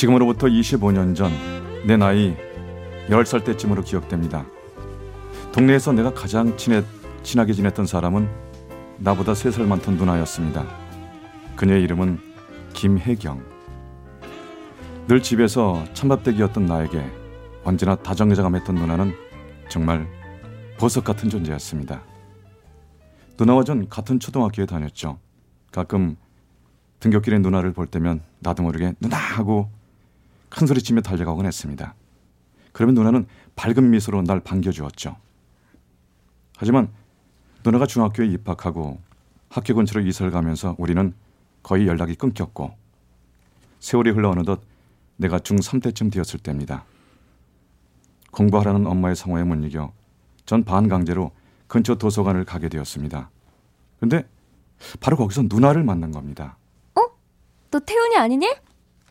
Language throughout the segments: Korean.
지금으로부터 25년 전 내 나이 10살 때쯤으로 기억됩니다. 동네에서 내가 가장 친해, 친하게 지냈던 사람은 나보다 3살 많던 누나였습니다. 그녀의 이름은 김혜경. 늘 집에서 찬밥대기였던 나에게 언제나 다정자감했던 누나는 정말 보석 같은 존재였습니다. 누나와 전 같은 초등학교에 다녔죠. 가끔 등굣길에 누나를 볼 때면 나도 모르게 누나 하고 큰 소리치며 달려가곤 했습니다. 그러면 누나는 밝은 미소로 날 반겨주었죠. 하지만 누나가 중학교에 입학하고 학교 근처로 이사를 가면서 우리는 거의 연락이 끊겼고 세월이 흘러 어느덧 내가 중3 때쯤 되었을 때입니다. 공부하라는 엄마의 성화에 못 이겨 전 반강제로 근처 도서관을 가게 되었습니다. 근데 바로 거기서 누나를 만난 겁니다. 어? 너 태훈이 아니니?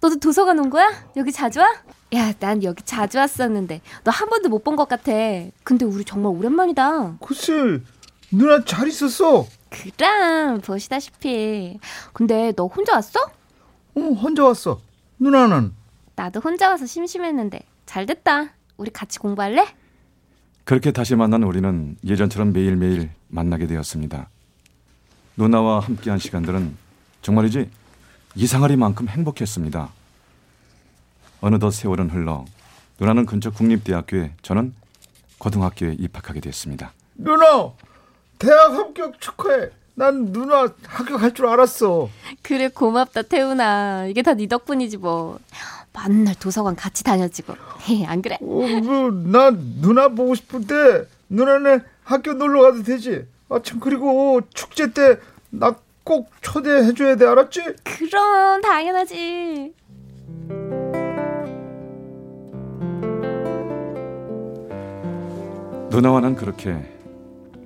너도 도서관 온 거야? 여기 자주 와? 야, 난 여기 자주 왔었는데 너 한 번도 못 본 것 같아. 근데 우리 정말 오랜만이다. 글쎄, 누나 잘 있었어. 그럼 보시다시피. 근데 너 혼자 왔어? 어, 혼자 왔어. 누나는? 나도 혼자 와서 심심했는데 잘 됐다. 우리 같이 공부할래? 그렇게 다시 만난 우리는 예전처럼 매일매일 만나게 되었습니다. 누나와 함께한 시간들은 정말이지 이상하리만큼 행복했습니다. 어느덧 세월은 흘러 누나는 근처 국립대학교에 저는 고등학교에 입학하게 됐습니다. 누나, 대학 합격 축하해. 난 누나 합격할 줄 알았어. 그래 고맙다 태훈아. 이게 다 네 덕분이지 뭐. 만날 도서관 같이 다녔지 뭐. 안 그래? 어, 뭐난 누나 보고 싶을 때 누나네 학교 놀러 가도 되지. 아참 그리고 축제 때 나 꼭 초대해 줘야 돼, 알았지? 그럼, 당연하지. 누나와는 그렇게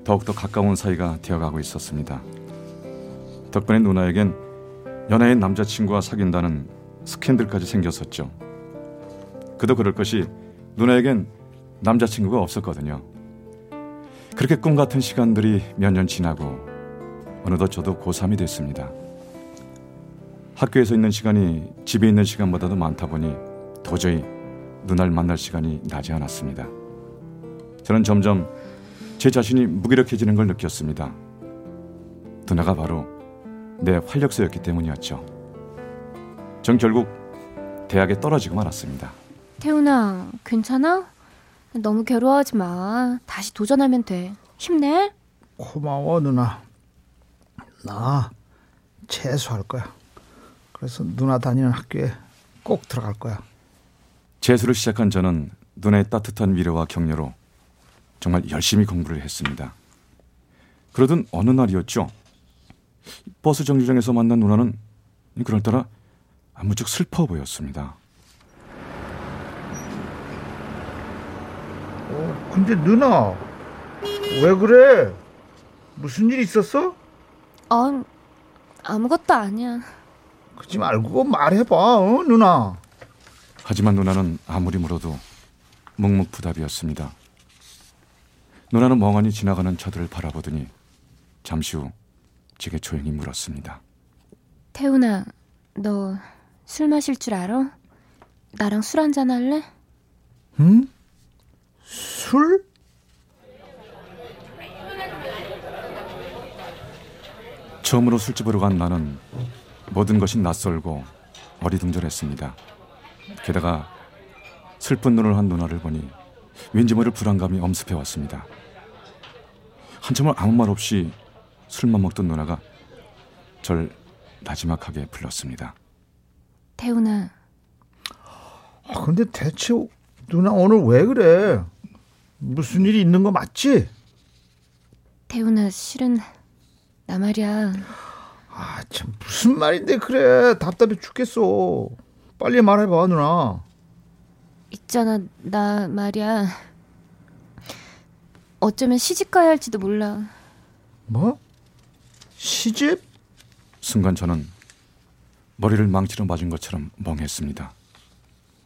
더욱더 가까운 사이가 되어가고 있었습니다. 덕분에 누나에겐 연하의 남자친구와 사귄다는 스캔들까지 생겼었죠. 그도 그럴 것이 누나에겐 남자친구가 없었거든요. 그렇게 꿈 같은 시간들이 몇 년 지나고 어느덧 저도 고3이 됐습니다. 학교에서 있는 시간이 집에 있는 시간보다도 많다 보니 도저히 누나를 만날 시간이 나지 않았습니다. 저는 점점 제 자신이 무기력해지는 걸 느꼈습니다. 누나가 바로 내 활력소였기 때문이었죠. 전 결국 대학에 떨어지고 말았습니다. 태훈아, 괜찮아? 너무 괴로워하지 마. 다시 도전하면 돼. 힘내. 고마워, 누나. 나 재수할 거야. 그래서 누나 다니는 학교에 꼭 들어갈 거야. 재수를 시작한 저는 누나의 따뜻한 위로와 격려로 정말 열심히 공부를 했습니다. 그러던 어느 날이었죠. 버스 정류장에서 만난 누나는 그럴따라 아무쩍 슬퍼 보였습니다. 어, 근데 누나 왜 그래? 무슨 일 있었어? 아, 아무것도 아니야. 그러지 말고 말해봐, 어, 누나. 하지만 누나는 아무리 물어도 묵묵부답이었습니다. 누나는 멍하니 지나가는 저들을 바라보더니 잠시 후 제게 조용히 물었습니다. 태훈아, 너 술 마실 줄 알아? 나랑 술 한잔 할래? 응? 술? 처음으로 술집으로 간 나는 모든 것이 낯설고 어리둥절했습니다. 게다가 슬픈 눈을 한 누나를 보니 왠지 모를 불안감이 엄습해 왔습니다. 한참을 아무 말 없이 술만 먹던 누나가 절 나지막하게 불렀습니다. 태훈아. 아, 근데 대체 누나 오늘 왜 그래? 무슨 일이 있는 거 맞지? 태훈아, 실은 나 말이야. 아, 참 무슨 말인데 그래. 답답해 죽겠어. 빨리 말해봐, 누나. 있잖아, 나 말이야. 어쩌면 시집 가야 할지도 몰라. 뭐? 시집? 순간 저는 머리를 망치로 맞은 것처럼 멍했습니다.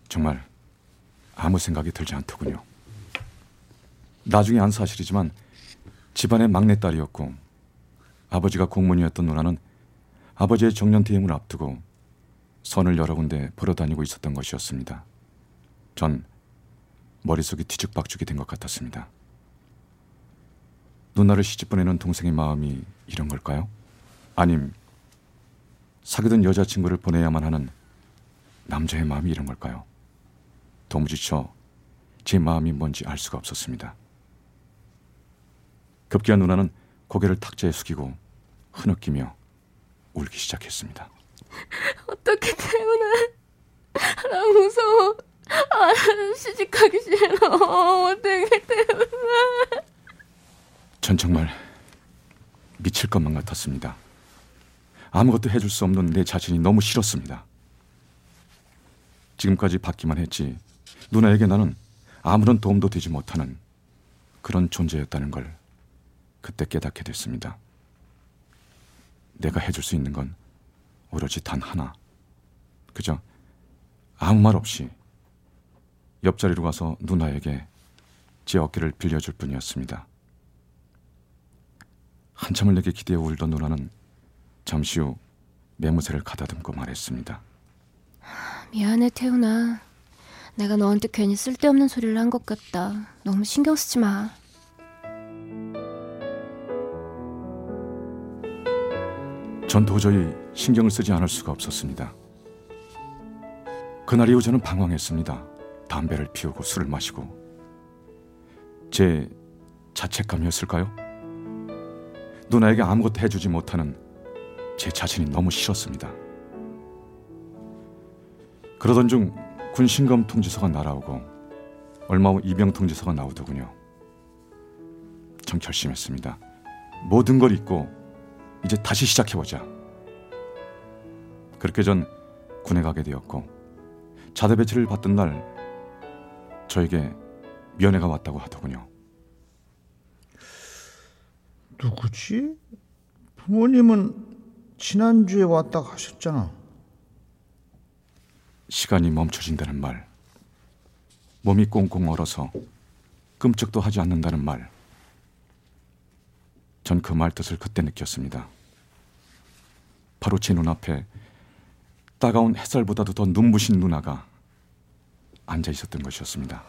정말 아무 생각이 들지 않더군요. 나중에 안 사실이지만 집안의 막내딸이었고 아버지가 공무원이었던 누나는 아버지의 정년퇴임을 앞두고 선을 여러 군데 보러 다니고 있었던 것이었습니다. 전 머릿속이 뒤죽박죽이 된 것 같았습니다. 누나를 시집 보내는 동생의 마음이 이런 걸까요? 아님 사귀던 여자친구를 보내야만 하는 남자의 마음이 이런 걸까요? 도무지쳐 제 마음이 뭔지 알 수가 없었습니다. 급기야 누나는 고개를 탁자에 숙이고 흐느끼며 울기 시작했습니다. 어떻게 태훈아? 나 무서워. 아, 시집 가기 싫어. 어떻게 태훈아? 전 정말 미칠 것만 같았습니다. 아무것도 해줄 수 없는 내 자신이 너무 싫었습니다. 지금까지 받기만 했지 누나에게 나는 아무런 도움도 되지 못하는 그런 존재였다는 걸 그때 깨닫게 됐습니다. 내가 해줄 수 있는 건 오로지 단 하나. 그저 아무 말 없이 옆자리로 가서 누나에게 제 어깨를 빌려줄 뿐이었습니다. 한참을 내게 기대어 울던 누나는 잠시 후 매무새를 가다듬고 말했습니다. 미안해 태훈아. 내가 너한테 괜히 쓸데없는 소리를 한 것 같다. 너무 신경 쓰지 마. 전 도저히 신경을 쓰지 않을 수가 없었습니다. 그날 이후 저는 방황했습니다. 담배를 피우고 술을 마시고 제 자책감이었을까요? 누나에게 아무것도 해주지 못하는 제 자신이 너무 싫었습니다. 그러던 중 군신검 통지서가 날아오고 얼마 후 이병 통지서가 나오더군요. 전 결심했습니다. 모든 걸 잊고 이제 다시 시작해보자. 그렇게 전 군에 가게 되었고 자대 배치를 받던 날 저에게 면회가 왔다고 하더군요. 누구지? 부모님은 지난주에 왔다 가셨잖아. 시간이 멈춰진다는 말, 몸이 꽁꽁 얼어서 끔찍도 하지 않는다는 말. 전 그 말 뜻을 그때 느꼈습니다. 바로 제 눈앞에 따가운 햇살보다도 더 눈부신 누나가 앉아 있었던 것이었습니다.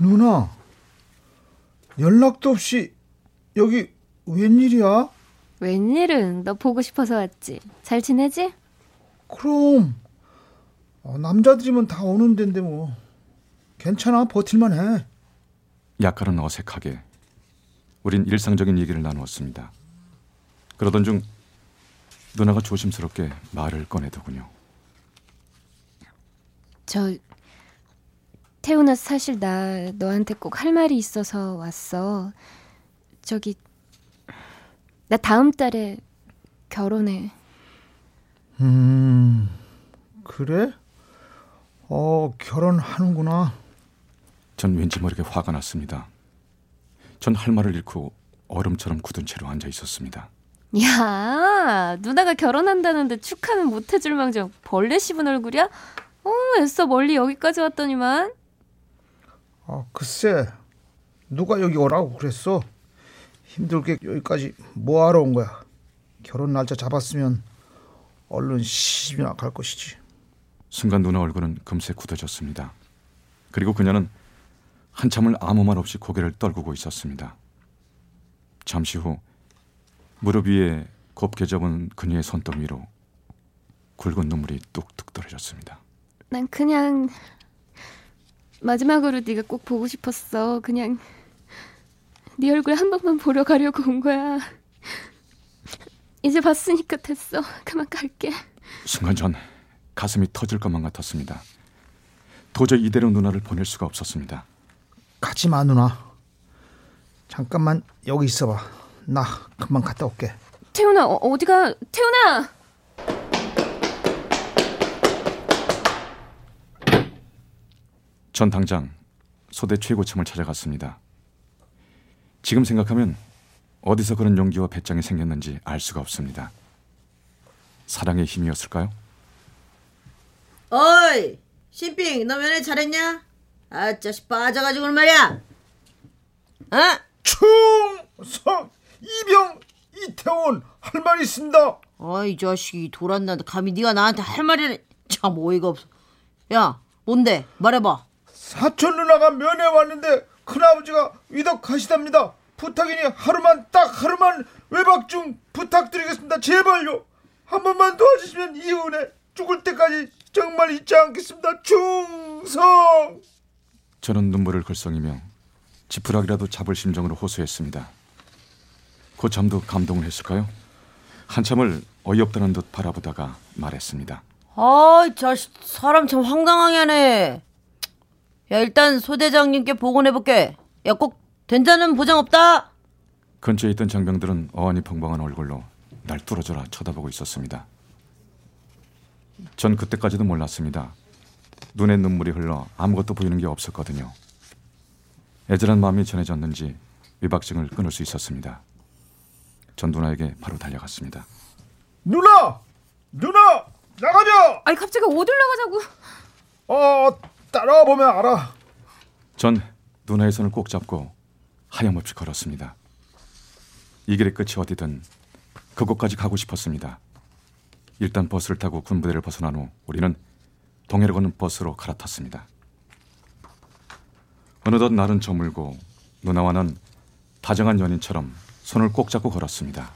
누나, 연락도 없이 여기 웬일이야? 웬일은 너 보고 싶어서 왔지. 잘 지내지? 그럼 어, 남자들이면 다 오는 데인데 뭐 괜찮아 버틸만 해. 약간은 어색하게 우린 일상적인 얘기를 나누었습니다. 그러던 중 누나가 조심스럽게 말을 꺼내더군요. 저 태훈아 사실 나 너한테 꼭 할 말이 있어서 왔어. 저기 나 다음 달에 결혼해. 음 그래? 어 결혼하는구나. 전 왠지 모르게 화가 났습니다. 전 할 말을 잃고 얼음처럼 굳은 채로 앉아 있었습니다. 야, 누나가 결혼한다는데 축하는 못 해줄 망정 벌레 씹은 얼굴이야? 어, 애써 멀리 여기까지 왔더니만. 아 글쎄 누가 여기 오라고 그랬어? 힘들게 여기까지 뭐하러 온 거야? 결혼 날짜 잡았으면 얼른 시집이나 갈 것이지. 순간 누나 얼굴은 금세 굳어졌습니다. 그리고 그녀는 한참을 아무 말 없이 고개를 떨구고 있었습니다. 잠시 후 무릎 위에 곱게 접은 그녀의 손등 위로 굵은 눈물이 뚝뚝 떨어졌습니다. 난 그냥 마지막으로 네가 꼭 보고 싶었어. 그냥 네 얼굴 한 번만 보러 가려고 온 거야. 이제 봤으니까 됐어. 그만 갈게. 순간 전 가슴이 터질 것만 같았습니다. 도저히 이대로 누나를 보낼 수가 없었습니다. 가지 마 누나. 잠깐만 여기 있어봐. 나 금방 갔다 올게. 태훈아 어, 어디가? 태훈아! 전 당장 소대 최고참을 찾아갔습니다. 지금 생각하면 어디서 그런 용기와 배짱이 생겼는지 알 수가 없습니다. 사랑의 힘이었을까요? 어이, 신빙, 너 면회 잘했냐? 아, 자식 빠져가지고 말이야. 어? 충성 이병 이태원 할 말 있습니다. 어이 자식이 돌았나 감히 네가 나한테 할 말이래. 참 어이가 없어. 야, 뭔데? 말해봐. 사촌 누나가 면회 왔는데 큰아버지가 위덕하시답니다. 부탁이니 하루만 딱 하루만 외박 중 부탁드리겠습니다. 제발요. 한 번만 도와주시면 이 은혜 죽을 때까지 정말 잊지 않겠습니다. 충성. 저는 눈물을 글썽이며 지푸라기라도 잡을 심정으로 호소했습니다. 고참도 감동을 했을까요? 한참을 어이없다는 듯 바라보다가 말했습니다. 아이 자식 사람 참 황당하게 하네. 야 일단 소대장님께 보고해볼게. 야 꼭 된다는 보장 없다. 근처에 있던 장병들은 어안이 펑펑한 얼굴로 날 뚫어져라 쳐다보고 있었습니다. 전 그때까지도 몰랐습니다. 눈에 눈물이 흘러 아무것도 보이는 게 없었거든요. 애절한 마음이 전해졌는지 위박증을 끊을 수 있었습니다. 전 누나에게 바로 달려갔습니다. 누나 누나 나가자. 아니 갑자기 어딜 나가자고? 어 따라와 보면 알아. 전 누나의 손을 꼭 잡고 하염없이 걸었습니다. 이 길의 끝이 어디든 그곳까지 가고 싶었습니다. 일단 버스를 타고 군부대를 벗어난 후 우리는 동해를 걷는 버스로 갈아탔습니다. 어느덧 날은 저물고 누나와는 다정한 연인처럼 손을 꼭 잡고 걸었습니다.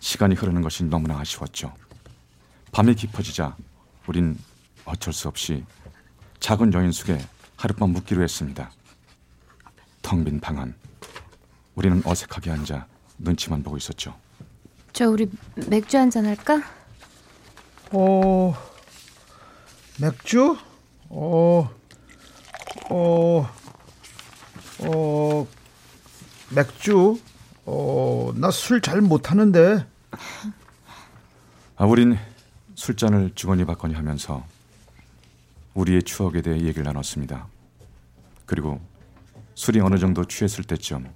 시간이 흐르는 것이 너무나 아쉬웠죠. 밤이 깊어지자 우린 어쩔 수 없이 작은 여인숙에 하룻밤 묵기로 했습니다. 텅 빈 방 안. 우리는 어색하게 앉아 눈치만 보고 있었죠. 저 우리 맥주 한 잔 할까? 어 맥주? 어, 어, 어, 맥주? 어, 나 술 잘 못하는데. 아, 우린 술잔을 주거니 받거니 하면서 우리의 추억에 대해 얘기를 나눴습니다. 그리고 술이 어느 정도 취했을 때쯤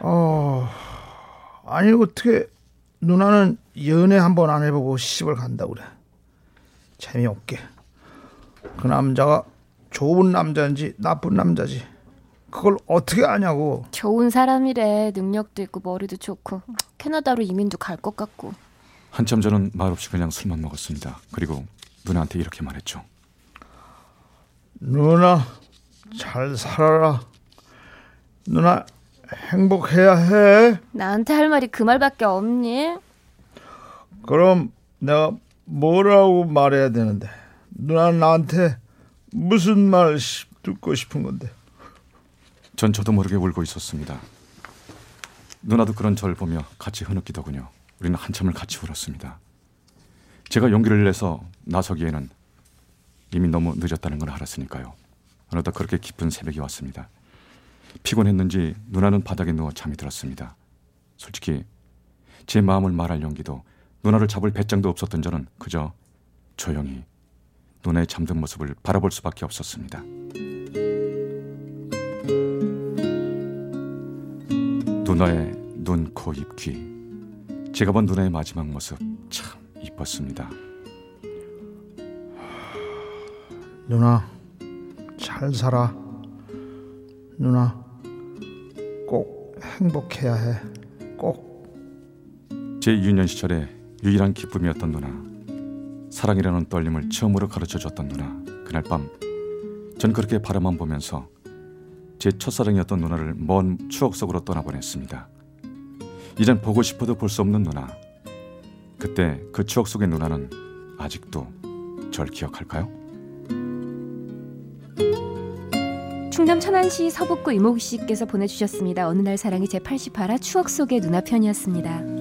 어, 아니 어떻게 누나는 연애 한번 안 해보고 시집을 간다 그래. 재미없게. 그 남자가 좋은 남자인지 나쁜 남자지. 그걸 어떻게 아냐고. 좋은 사람이래. 능력도 있고 머리도 좋고 캐나다로 이민도 갈 것 같고. 한참 저는 말없이 그냥 술만 먹었습니다. 그리고 누나한테 이렇게 말했죠. 누나 잘 살아라. 누나 행복해야 해. 나한테 할 말이 그 말밖에 없니? 그럼 내가 뭐라고 말해야 되는데 누나 나한테 무슨 말 시- 듣고 싶은 건데 전 저도 모르게 울고 있었습니다. 누나도 그런 저를 보며 같이 흐느끼더군요. 우리는 한참을 같이 울었습니다. 제가 용기를 내서 나서기에는 이미 너무 늦었다는 걸 알았으니까요. 어느덧 그렇게 깊은 새벽이 왔습니다. 피곤했는지 누나는 바닥에 누워 잠이 들었습니다. 솔직히 제 마음을 말할 용기도 누나를 잡을 배짱도 없었던 저는 그저 조용히 누나의 잠든 모습을 바라볼 수밖에 없었습니다. 누나의 눈, 코, 입, 귀. 제가 본 누나의 마지막 모습 참 이뻤습니다. 누나 잘 살아 누나 꼭 행복해야 해 꼭 제 유년 시절의 유일한 기쁨이었던 누나. 사랑이라는 떨림을 처음으로 가르쳐 줬던 누나. 그날 밤, 전 그렇게 바라만 보면서 제 첫사랑이었던 누나를 먼 추억 속으로 떠나보냈습니다. 이젠 보고 싶어도 볼 수 없는 누나. 그때 그 추억 속의 누나는 아직도 절 기억할까요? 충남 천안시 서북구 이모기 씨께서 보내주셨습니다. 어느 날 사랑이 제 88화 추억 속의 누나 편이었습니다.